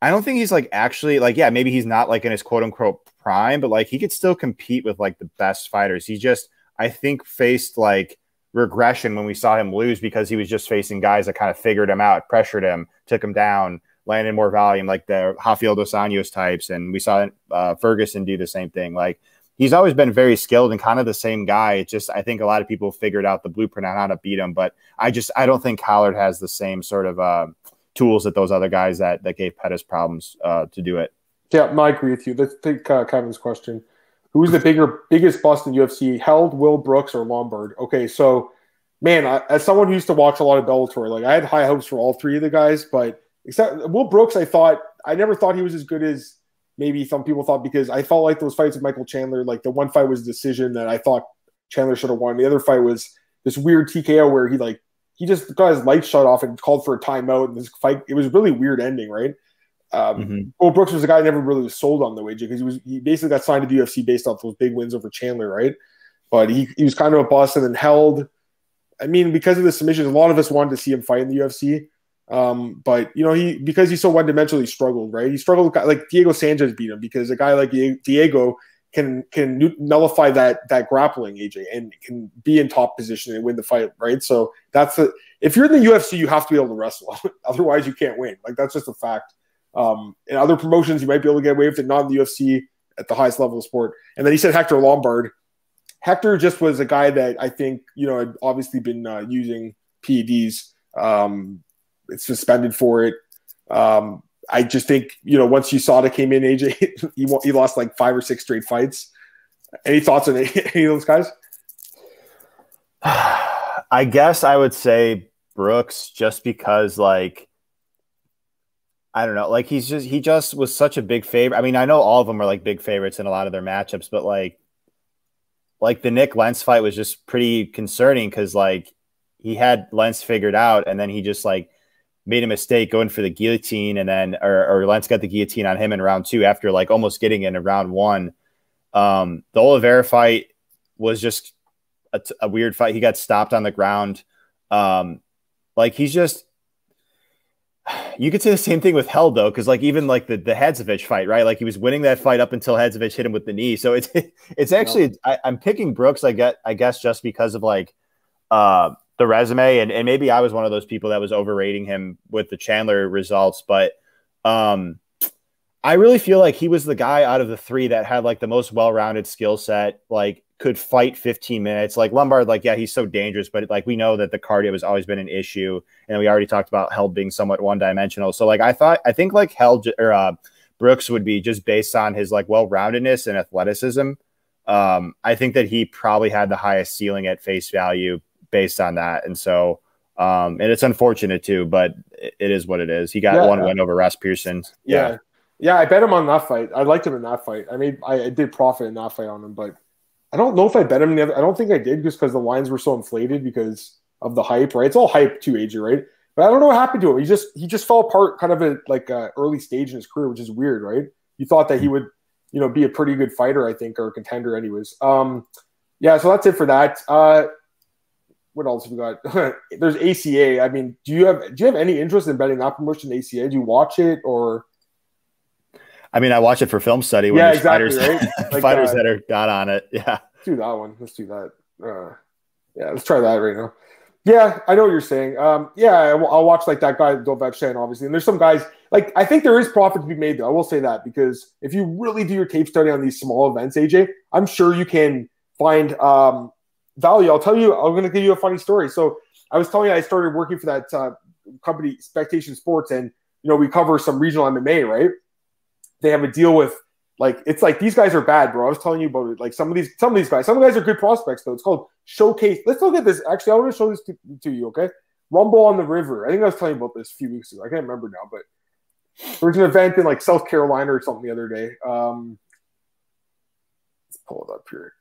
I don't think he's like actually like yeah, maybe he's not like in his quote unquote prime, but like he could still compete with like the best fighters. He just I think faced like regression when we saw him lose because he was just facing guys that kind of figured him out, pressured him, took him down, landed more volume, like the Rafael dos Anjos types, and we saw uh, Ferguson do the same thing. Like he's always been very skilled and kind of the same guy. It's just I think a lot of people figured out the blueprint on how to beat him, but I just I don't think Collard has the same sort of uh, tools that those other guys that that gave Pettis problems uh, to do it. Yeah, I agree with you. Let's take uh, Kevin's question. Who's the bigger biggest bust in UFC? Held, Will Brooks, or Lombard? Okay, so man, I, as someone who used to watch a lot of Bellator, like I had high hopes for all three of the guys, but except Will Brooks, I thought I never thought he was as good as maybe some people thought because I felt like those fights with Michael Chandler, like the one fight was a decision that I thought Chandler should have won. The other fight was this weird TKO where he like he just got his lights shut off and called for a timeout. And this fight, it was really weird ending, right? Um, mm-hmm. Will Brooks was a guy I never really was sold on the wager because he was he basically got signed to the UFC based off those big wins over Chandler, right? But he, he was kind of a bust and then Held. I mean, because of the submissions, a lot of us wanted to see him fight in the UFC. Um, but you know, he because he's so one dimensional, he struggled, right? He struggled like Diego Sanchez beat him because a guy like Diego can can nullify that that grappling AJ and can be in top position and win the fight, right? So that's the if you're in the UFC, you have to be able to wrestle. Otherwise, you can't win. Like that's just a fact. Um, in other promotions, you might be able to get away with it, not in the UFC at the highest level of sport. And then he said Hector Lombard. Hector just was a guy that I think you know had obviously been uh, using PEDs. Um, suspended for it. Um, I just think you know once you saw USADA came in, AJ he, he lost like five or six straight fights. Any thoughts on any of those guys? I guess I would say Brooks just because like I don't know, like he's just he just was such a big favorite. I mean, I know all of them are like big favorites in a lot of their matchups, but like like the Nik Lentz fight was just pretty concerning because like he had Lentz figured out and then he just like made a mistake going for the guillotine, and then or, or Lentz got the guillotine on him in round two after like almost getting in round one. Um, the Oliveira fight was just a, a, weird fight. He got stopped on the ground. Um, like he's just. You could say the same thing with Held though, because like even like the the Hadzovic fight, right? Like he was winning that fight up until Hadzovic hit him with the knee. So it's it's actually I, am picking Brooks. I get I guess just because of like uh the resume, and, and maybe I was one of those people that was overrating him with the Chandler results, but um, I really feel like he was the guy out of the three that had like the most well-rounded skill set, like could fight 15 minutes. Like Lombard, like yeah, he's so dangerous, but like we know that the cardio has always been an issue, and we already talked about Held being somewhat one-dimensional. So like I thought, I think like Held or uh, Brooks would be just based on his like well-roundedness and athleticism. Um, I think that he probably had the highest ceiling at face value based on that. And so, um, and it's unfortunate too, but it, it is what it is. He got yeah, one win over Ross Pearson. Yeah. yeah. yeah. I bet him on that fight. I liked him in that fight. I mean, I, I did profit in that fight on him, but I don't know if I bet him. The other, I don't think I did just because the lines were so inflated because of the hype, right? It's all hype too, AJ, right? But I don't know what happened to him. He just he just fell apart kind of at like a early stage in his career, which is weird, right? You thought that he would, you know, be a pretty good fighter, I think, or a contender, anyways. Um, yeah, so that's it for that. Uh, what else have we got? There's ACA. I mean, do you have do you have any interest in betting that promotion ACA? Do you watch it or? I mean, I watch it for film study. When yeah, exactly. Fighters, right? like, fighters uh, that are got on it. Yeah. Let's do that one. Let's do that. Uh, yeah, let's try that right now. Yeah, I know what you're saying. Um, yeah, I'll watch like that guy Dovachan, obviously. And there's some guys like I think there is profit to be made though. I will say that because if you really do your tape study on these small events, AJ, I'm sure you can find um, value. I'll tell you, I'm going to give you a funny story. So I was telling you, I started working for that uh, company, Expectation Sports, and you know we cover some regional MMA, right? They have a deal with Like it's like these guys are bad, bro. I was telling you about it. Like some of these, some of these guys, some of guys are good prospects though. It's called showcase. Let's look at this. Actually, I want to show this to, to you. Okay, Rumble on the River. I think I was telling you about this a few weeks ago. I can't remember now, but there was an event in like South Carolina or something the other day. Um, let's pull it up here.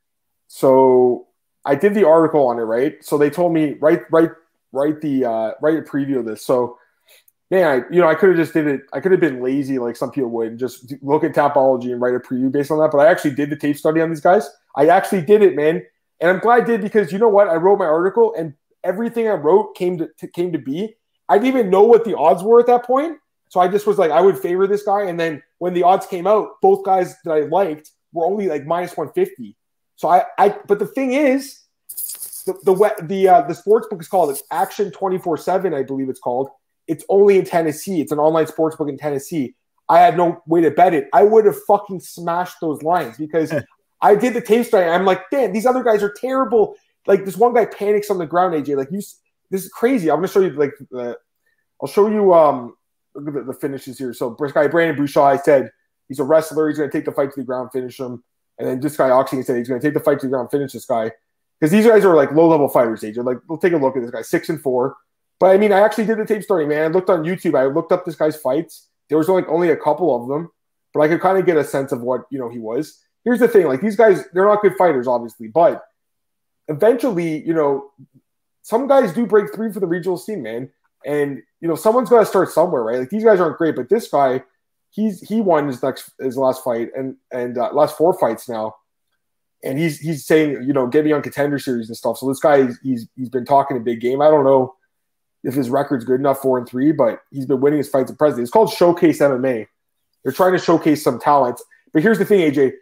So I did the article on it, right? So they told me write write write the uh, write a preview of this. So man, I you know I could have just did it. I could have been lazy like some people would and just look at Tapology and write a preview based on that. But I actually did the tape study on these guys. I actually did it, man, and I'm glad I did because you know what? I wrote my article and everything I wrote came to, to came to be. I didn't even know what the odds were at that point. So I just was like, I would favor this guy. And then when the odds came out, both guys that I liked were only like minus 150. So I, I but the thing is, the the the uh, the sports book is called it's Action 24 7, I believe it's called. It's only in Tennessee. It's an online sports book in Tennessee. I had no way to bet it. I would have fucking smashed those lines because I did the tape study. I'm like, damn, these other guys are terrible. Like this one guy panics on the ground, AJ. Like you, this is crazy. I'm gonna show you like the. I'll show you um look at the, the finishes here. So this guy Brandon Bouchard, I said he's a wrestler. He's gonna take the fight to the ground, finish him. And then this guy Oxy said he's gonna take the fight to the ground, finish this guy. Because these guys are like low level fighters, AJ. Like we'll take a look at this guy, six and four. But I mean, I actually did the tape story, man. I looked on YouTube. I looked up this guy's fights. There was like only a couple of them, but I could kind of get a sense of what you know he was. Here's the thing: like these guys, they're not good fighters, obviously, but eventually, you know, some guys do break through for the regional scene, man. And you know, someone's got to start somewhere, right? Like these guys aren't great, but this guy, he's he won his next his last fight and and uh, last four fights now, and he's he's saying, you know, get me on contender series and stuff. So this guy, he's he's been talking a big game. I don't know if his record's good enough, four and three, but he's been winning his fights at present. It's called Showcase MMA. They're trying to showcase some talents. But here's the thing, AJ,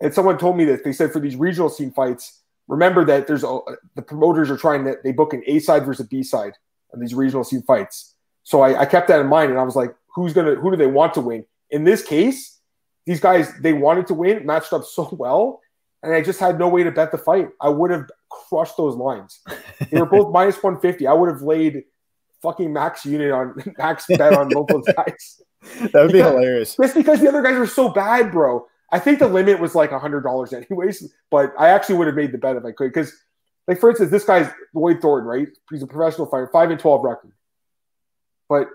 and someone told me that they said for these regional scene fights remember that there's a, the promoters are trying to they book an A side versus a B side on these regional scene fights. So I, I, kept that in mind, and I was like, who's gonna who do they want to win? In this case, these guys they wanted to win, matched up so well, and I just had no way to bet the fight. I would have crushed those lines. They were both minus one fifty. I would have laid fucking max unit on max bet on both those guys. That would be hilarious. Just because the other guys are so bad, bro. I think the limit was like hundred dollars anyways, but I actually would have made the bet if I could. Because, like for instance, this guy's Lloyd Thornton, right? He's a professional fighter, five and twelve record. But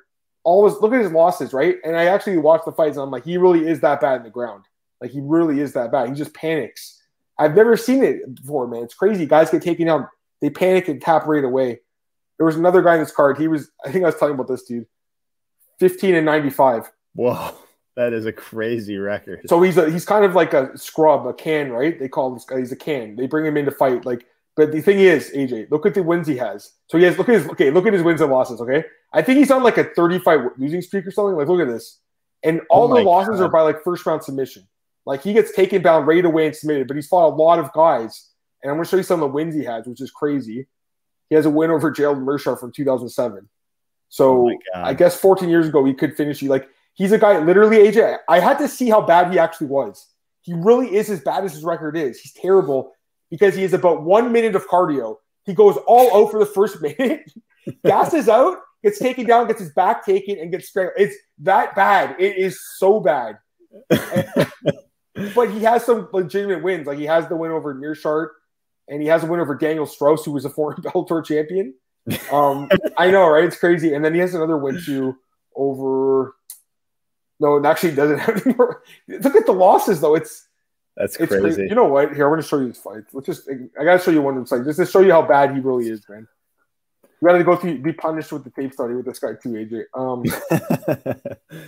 always look at his losses, right? And I actually watched the fights, and I'm like, he really is that bad in the ground. Like he really is that bad. He just panics. I've never seen it before, man. It's crazy. Guys get taken down, they panic and tap right away. There was another guy in this card. He was, I think I was talking about this dude, 15 and 95. Whoa. That is a crazy record. So he's a, he's kind of like a scrub, a can, right? They call this guy he's a can. They bring him in to fight. Like, but the thing is, AJ, look at the wins he has. So he has look at his okay, look at his wins and losses. Okay, I think he's on like a 35 losing streak or something. Like, look at this, and all oh the losses God. are by like first round submission. Like he gets taken down right away and submitted, but he's fought a lot of guys. And I'm gonna show you some of the wins he has, which is crazy. He has a win over Gerald Meerschaert from 2007. So oh I guess 14 years ago he could finish you like He's a guy, literally, AJ. I had to see how bad he actually was. He really is as bad as his record is. He's terrible because he has about one minute of cardio. He goes all out for the first minute, gasses out, gets taken down, gets his back taken, and gets straight. It's that bad. It is so bad. but he has some legitimate wins. Like he has the win over Meerschaert, and he has a win over Daniel Straus, who was a foreign Bellator champion. Um, I know, right? It's crazy. And then he has another win too over no, it actually doesn't have any more. Look at the losses, though. It's that's it's crazy. crazy. You know what? Here, I'm going to show you his fights. Let's just. I got to show you one of them. Just to show you how bad he really is, man. You got to go through, be punished with the tape study with this guy too, AJ. Um,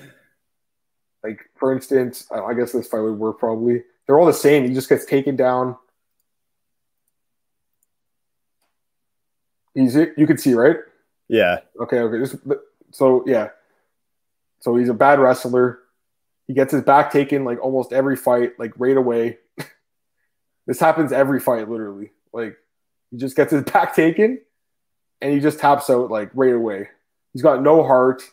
like for instance, I guess this fight would work probably. They're all the same. He just gets taken down. Easy. You can see, right? Yeah. Okay. Okay. Just, so yeah. So he's a bad wrestler. He gets his back taken like almost every fight, like right away. this happens every fight, literally. Like he just gets his back taken and he just taps out like right away. He's got no heart.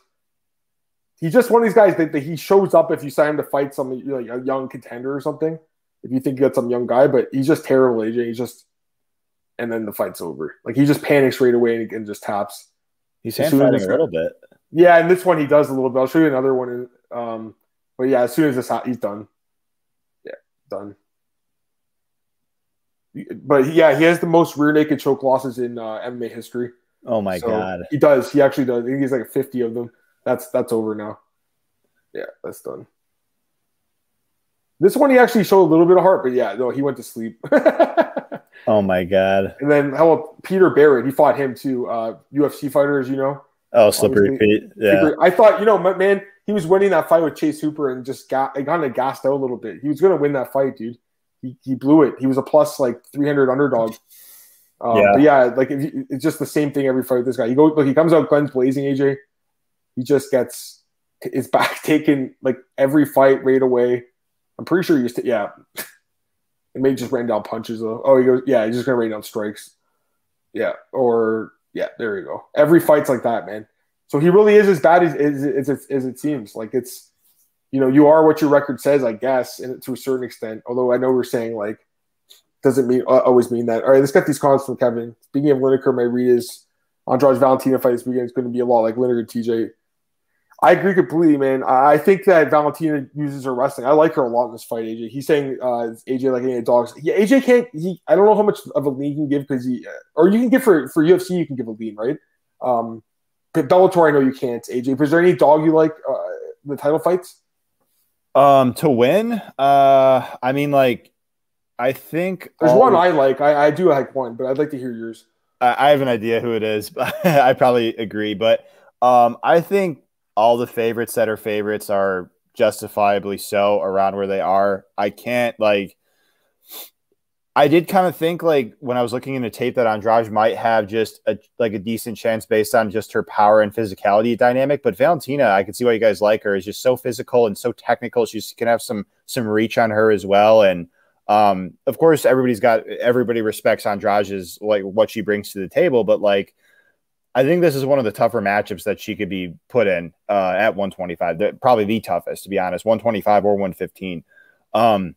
He's just one of these guys that, that he shows up if you sign him to fight some like a young contender or something. If you think you got some young guy, but he's just terrible, AJ. He's just and then the fight's over. Like he just panics right away and, and just taps. He's hand fighting a little bit. Yeah, and this one he does a little bit. I'll show you another one. Um, but yeah, as soon as this he's done. Yeah, done. But yeah, he has the most rear naked choke losses in uh, MMA history. Oh my so god, he does. He actually does. I think he's like fifty of them. That's that's over now. Yeah, that's done. This one he actually showed a little bit of heart, but yeah, no, he went to sleep. oh my god! And then how about Peter Barrett? He fought him too. Uh, UFC fighter, as you know. Oh, slippery Pete. Yeah. I thought, you know, man, he was winning that fight with Chase Hooper and just got kind of gassed out a little bit. He was going to win that fight, dude. He, he blew it. He was a plus like 300 underdog. Um, yeah. Yeah, like you, it's just the same thing every fight with this guy. He go look, he comes out guns blazing, AJ. He just gets his back taken like every fight right away. I'm pretty sure he's t- yeah. it may just rain down punches though. Oh, he goes yeah, he's just gonna rain down strikes. Yeah, or yeah, there you go. Every fight's like that, man. So he really is as bad as, as, as, as it seems. Like it's, you know, you are what your record says, I guess, and to a certain extent. Although I know we're saying like doesn't mean always mean that. All right, let's get these comments from Kevin. Speaking of Lineker, my read is Andrade Valentina fight this weekend is going to be a lot like Lineker TJ. I agree completely, man. I think that Valentina uses her wrestling. I like her a lot in this fight, AJ. He's saying uh, AJ like any dogs. Yeah, AJ can't. He I don't know how much of a lean he can give because he, or you can give for for UFC. You can give a lean, right? Um, but Bellator, I know you can't. AJ, but is there any dog you like uh, the title fights? Um, to win, uh, I mean, like, I think there's one I like. I, I do like one, but I'd like to hear yours. I, I have an idea who it is, but I probably agree. But um, I think all the favorites that are favorites are justifiably so around where they are. I can't like I did kind of think like when I was looking into tape that Andrade might have just a like a decent chance based on just her power and physicality dynamic. But Valentina, I can see why you guys like her, is just so physical and so technical. She can have some some reach on her as well. And um, of course, everybody's got everybody respects Andrade's like what she brings to the table, but like I think this is one of the tougher matchups that she could be put in uh, at 125. probably the toughest, to be honest, 125 or 115. Um,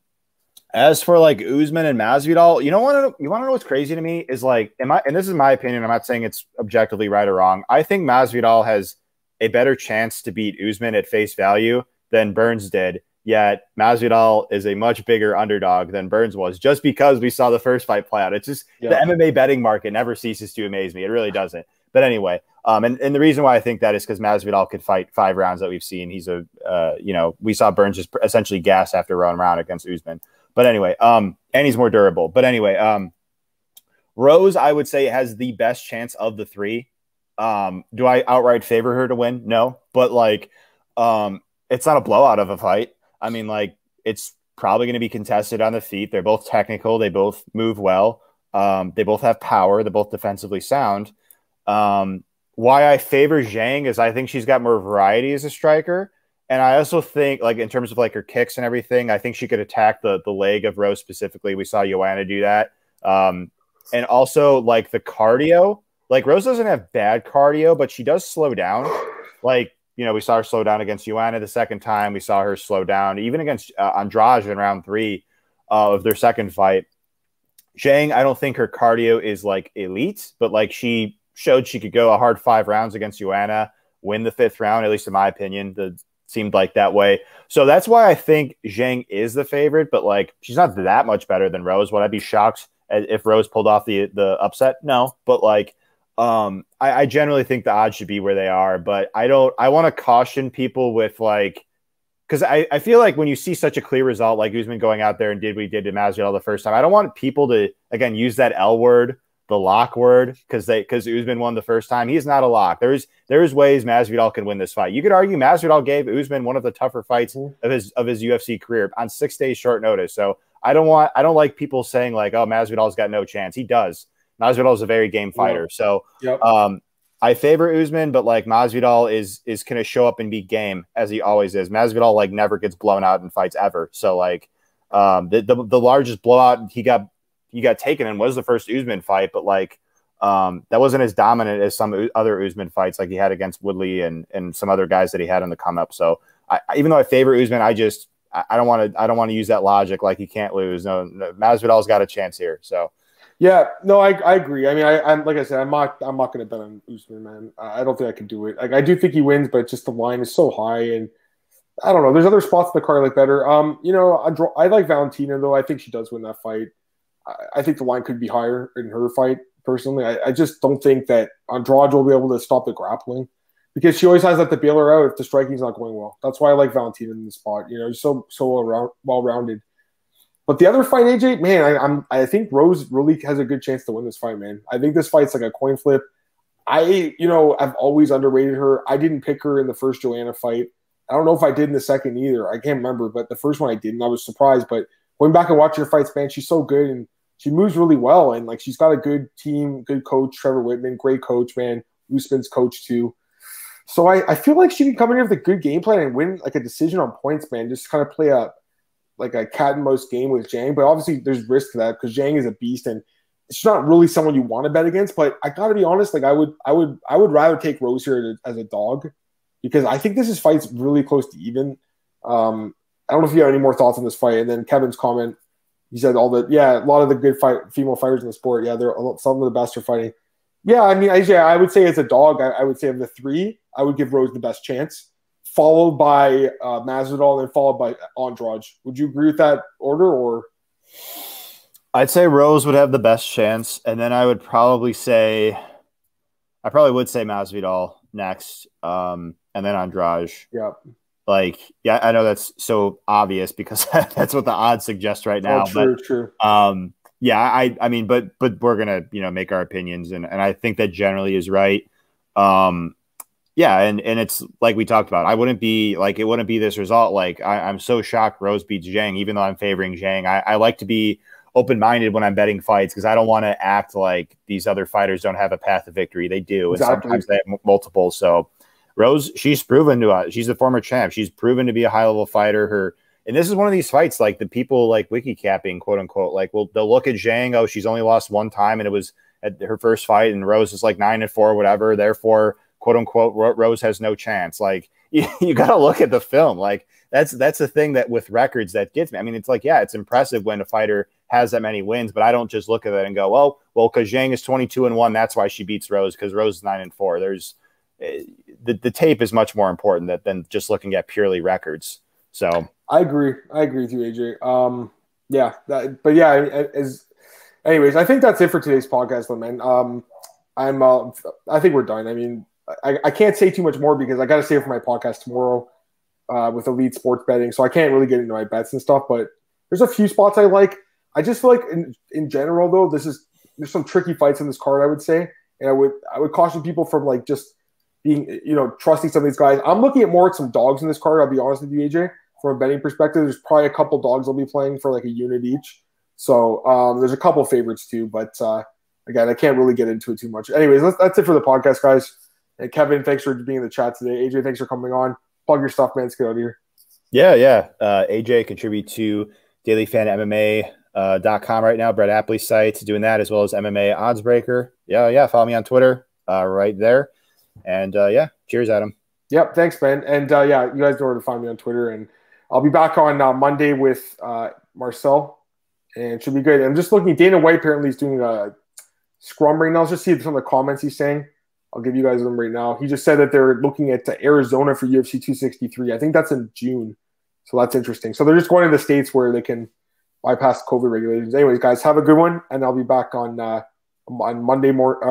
as for like Usman and Masvidal, you know what? You want to know what's crazy to me is like, am I? And this is my opinion. I'm not saying it's objectively right or wrong. I think Masvidal has a better chance to beat Usman at face value than Burns did. Yet Masvidal is a much bigger underdog than Burns was, just because we saw the first fight play out. It's just yeah. the MMA betting market never ceases to amaze me. It really doesn't. But anyway, um, and, and the reason why I think that is because Masvidal could fight five rounds that we've seen. He's a, uh, you know, we saw Burns just essentially gas after round round against Usman. But anyway, um, and he's more durable. But anyway, um, Rose, I would say, has the best chance of the three. Um, do I outright favor her to win? No, but like, um, it's not a blowout of a fight. I mean, like, it's probably going to be contested on the feet. They're both technical. They both move well. Um, they both have power. They're both defensively sound. Um, why I favor Zhang is I think she's got more variety as a striker. And I also think, like in terms of like her kicks and everything, I think she could attack the the leg of Rose specifically. We saw Joanna do that. Um, and also like the cardio. Like Rose doesn't have bad cardio, but she does slow down. Like you know, we saw her slow down against Joanna the second time. We saw her slow down even against uh, Andrade in round three uh, of their second fight. Zhang, I don't think her cardio is like elite, but like she showed she could go a hard five rounds against Joanna, win the fifth round, at least in my opinion. The seemed like that way. So that's why I think Zhang is the favorite, but like she's not that much better than Rose. Would I be shocked if Rose pulled off the the upset? No, but like um I, I generally think the odds should be where they are, but I don't I want to caution people with like because I, I feel like when you see such a clear result like Usman going out there and did what he did to Masvidal the first time, I don't want people to again use that L word the lock word because they because Usman won the first time. He's not a lock. There's there's ways Masvidal can win this fight. You could argue Masvidal gave Usman one of the tougher fights mm-hmm. of his of his UFC career on six days short notice. So I don't want I don't like people saying like oh Masvidal's got no chance. He does. Masvidal is a very game fighter. Yep. So yep. um I favor Usman, but like Masvidal is is gonna show up and be game as he always is. Masvidal like never gets blown out in fights ever. So like um the, the, the largest blowout he got he got taken and was the first Usman fight, but like um, that wasn't as dominant as some other Usman fights like he had against Woodley and and some other guys that he had in the come up. So I, even though I favor Usman, I just I don't want to I don't want to use that logic like he can't lose. No, no Masvidal's got a chance here. So yeah, no, I, I agree. I mean, I, I'm like I said, I'm not I'm not going to bet on Usman, man. I don't think I can do it. Like I do think he wins, but just the line is so high, and I don't know. There's other spots in the card I like better. Um, you know, I, draw, I like Valentina though. I think she does win that fight. I, I think the line could be higher in her fight. Personally, I, I, just don't think that Andrade will be able to stop the grappling because she always has that to bail her out if the striking's not going well. That's why I like Valentina in the spot. You know, so so well rounded. But the other fight, AJ, man, I, I'm I think Rose really has a good chance to win this fight, man. I think this fight's like a coin flip. I, you know, I've always underrated her. I didn't pick her in the first Joanna fight. I don't know if I did in the second either. I can't remember, but the first one I didn't. I was surprised. But going back and watching her fights, man, she's so good and she moves really well. And like she's got a good team, good coach, Trevor Wittman, great coach, man. Usman's coach too. So I, I feel like she can come in here with a good game plan and win like a decision on points, man. Just kind of play a like a cat and mouse game with Zhang. But obviously there's risk to that because Zhang is a beast and it's not really someone you want to bet against. But I gotta be honest, like I would I would I would rather take Rose here as a dog because I think this is fights really close to even. Um, I don't know if you have any more thoughts on this fight. And then Kevin's comment, he said all the yeah, a lot of the good fight female fighters in the sport. Yeah, they're some of the best are fighting. Yeah, I mean, I, yeah, I would say as a dog, I, I, would say of the three, I would give Rose the best chance, followed by uh, Masvidal, then followed by Andrade. Would you agree with that order, or? I'd say Rose would have the best chance, and then I would probably say, I probably would say Masvidal next. Um, and then Andrade. Yep. Like, yeah, I know that's so obvious because that's what the odds suggest right now. Oh, true, but, true. Um, yeah, I, I mean, but, but we're gonna, you know, make our opinions, and and I think that generally is right. Um, yeah, and and it's like we talked about. I wouldn't be like it wouldn't be this result. Like I, am so shocked Rose beats Zhang, even though I'm favoring Zhang. I, I like to be open minded when I'm betting fights because I don't want to act like these other fighters don't have a path to victory. They do, exactly. and sometimes they have multiple. So Rose, she's proven to us. She's a former champ. She's proven to be a high level fighter. Her and this is one of these fights like the people like wiki capping, quote unquote. Like, well, they'll look at Zhang. Oh, she's only lost one time, and it was at her first fight, and Rose is like nine and four, whatever. Therefore, quote unquote, Rose has no chance. Like, you, you got to look at the film. Like, that's that's the thing that with records that gets me. I mean, it's like, yeah, it's impressive when a fighter has that many wins, but I don't just look at it and go, oh, well, because Zhang is 22 and one, that's why she beats Rose because Rose is nine and four. There's the, the tape is much more important than, than just looking at purely records. So I agree. I agree with you, AJ. Um, yeah, that, but yeah, as anyways, I think that's it for today's podcast, man. Um, I'm, uh, I think we're done. I mean, I, I can't say too much more because I got to save for my podcast tomorrow uh, with elite sports betting, so I can't really get into my bets and stuff. But there's a few spots I like. I just feel like in in general, though, this is there's some tricky fights in this card. I would say, and I would I would caution people from like just being, you know, trusting some of these guys. I'm looking at more at some dogs in this card. I'll be honest with you, AJ. From a betting perspective, there's probably a couple dogs I'll be playing for like a unit each. So um, there's a couple favorites too, but uh, again, I can't really get into it too much. Anyways, that's, that's it for the podcast, guys. And Kevin, thanks for being in the chat today. AJ, thanks for coming on. Plug your stuff, man. Let's get out of here. Yeah, yeah. Uh, AJ contribute to dailyfanmma.com uh, dot com right now. Brett Apley's site doing that as well as MMA Oddsbreaker. Yeah, yeah. Follow me on Twitter uh, right there. And uh, yeah, cheers, Adam. Yep, thanks, man. And uh, yeah, you guys know where to find me on Twitter. And I'll be back on uh, Monday with uh, Marcel, and should be good. I'm just looking. Dana White apparently is doing a scrum right now. Let's just see some of the comments he's saying. I'll give you guys them right now. He just said that they're looking at Arizona for UFC 263. I think that's in June, so that's interesting. So they're just going to the states where they can bypass COVID regulations. Anyways, guys, have a good one, and I'll be back on uh, on Monday more. Uh,